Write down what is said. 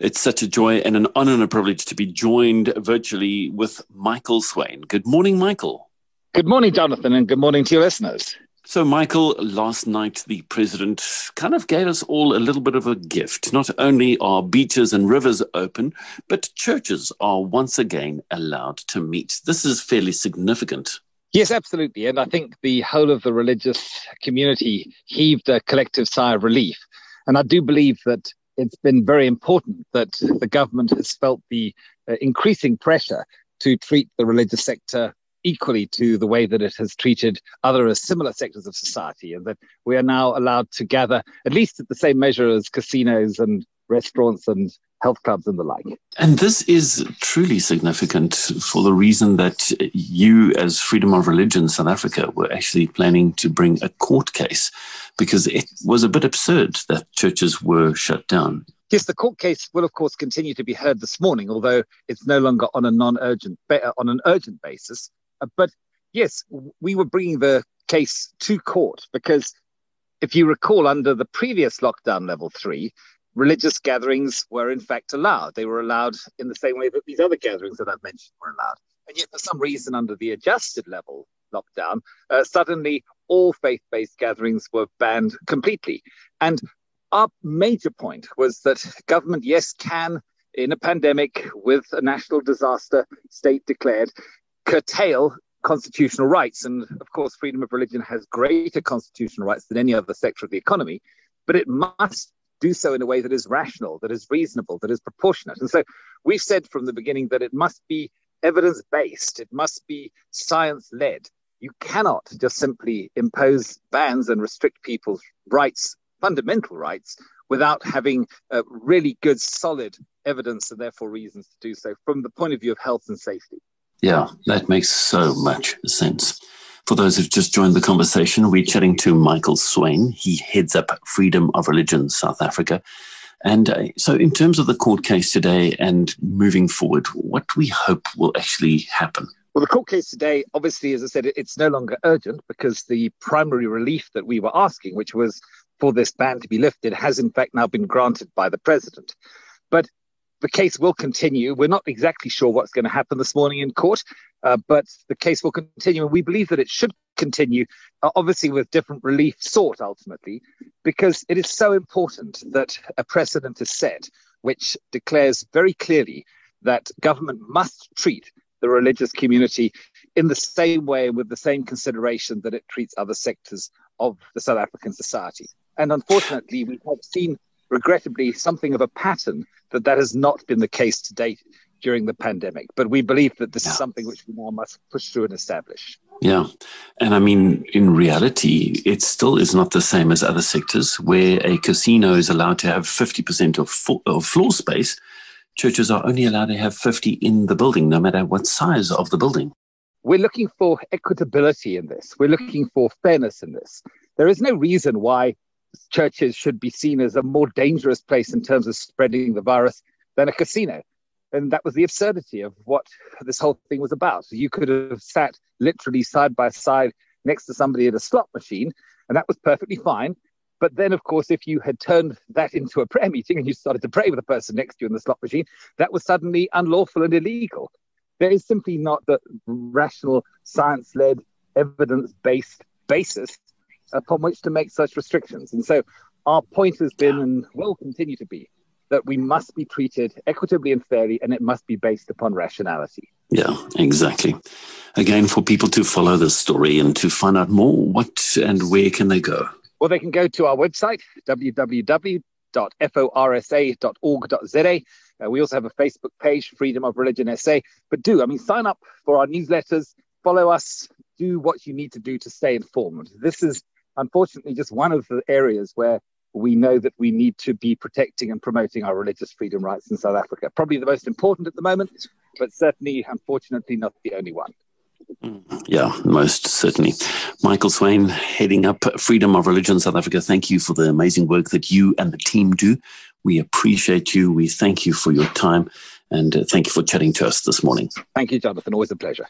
It's such a joy and an honor and a privilege to be joined virtually with Michael Swain. Good morning, Michael. Good morning, Jonathan, and good morning to your listeners. So, Michael, last night the president kind of gave us all a little bit of a gift. Not only are beaches and rivers open, but churches are once again allowed to meet. This is fairly significant. Yes, absolutely. And I think the whole of the religious community heaved a collective sigh of relief. And I do believe that it's been very important that the government has felt the uh, increasing pressure to treat the religious sector equally to the way that it has treated other similar sectors of society, and that we are now allowed to gather at least at the same measure as casinos and restaurants and health clubs and the like. And this is truly significant for the reason that you, as Freedom of Religion South Africa, were actually planning to bring a court case because it was a bit absurd that churches were shut down. Yes, the court case will, of course, continue to be heard this morning, although it's no longer on a non-urgent on an urgent basis. Uh, but yes, we were bringing the case to court because if you recall, under the previous lockdown level three, religious gatherings were in fact allowed. They were allowed in the same way that these other gatherings that I've mentioned were allowed. And yet, for some reason, under the adjusted level lockdown, uh, suddenly all faith based gatherings were banned completely. And our major point was that government, yes, can, in a pandemic with a national disaster state declared, curtail constitutional rights. And of course, freedom of religion has greater constitutional rights than any other sector of the economy, but it must do so in a way that is rational, that is reasonable, that is proportionate. And so we've said from the beginning that it must be evidence based, it must be science led. You cannot just simply impose bans and restrict people's rights, fundamental rights, without having really good, solid evidence and therefore reasons to do so from the point of view of health and safety. Yeah, that makes so much sense. For those who've just joined the conversation, we're chatting to Michael Swain. He heads up Freedom of Religion South Africa. And uh, so, in terms of the court case today and moving forward, what do we hope will actually happen? Well, the court case today, obviously, as I said, it's no longer urgent because the primary relief that we were asking, which was for this ban to be lifted, has in fact now been granted by the president. But the case will continue. We're not exactly sure what's going to happen this morning in court, uh, but the case will continue. And we believe that it should continue, uh, obviously with different relief sought ultimately, because it is so important that a precedent is set which declares very clearly that government must treat the religious community in the same way with the same consideration that it treats other sectors of the South African society. And unfortunately, we have seen regrettably something of a pattern that that has not been the case to date during the pandemic. But we believe that this yeah. is something which we now must push through and establish. Yeah. And I mean, in reality, it still is not the same as other sectors where a casino is allowed to have 50% of, fo- of floor space. Churches are only allowed to have 50 in the building, no matter what size of the building. We're looking for equitability in this. We're looking for fairness in this. There is no reason why churches should be seen as a more dangerous place in terms of spreading the virus than a casino. And that was the absurdity of what this whole thing was about. You could have sat literally side by side next to somebody at a slot machine, and that was perfectly fine. But then, of course, if you had turned that into a prayer meeting and you started to pray with the person next to you in the slot machine, that was suddenly unlawful and illegal. There is simply not the rational, science led, evidence based basis upon which to make such restrictions. And so our point has been and will continue to be that we must be treated equitably and fairly, and it must be based upon rationality. Yeah, exactly. Again, for people to follow this story and to find out more, what and where can they go? Well, they can go to our website, www.forsa.org.za. Uh, we also have a Facebook page, Freedom of Religion SA. But do, I mean, sign up for our newsletters, follow us, do what you need to do to stay informed. This is unfortunately just one of the areas where we know that we need to be protecting and promoting our religious freedom rights in South Africa. Probably the most important at the moment, but certainly, unfortunately, not the only one. Mm, yeah, most certainly. Michael Swain, heading up Freedom of Religion South Africa, thank you for the amazing work that you and the team do. We appreciate you. We thank you for your time and uh, thank you for chatting to us this morning. Thank you, Jonathan. Always a pleasure.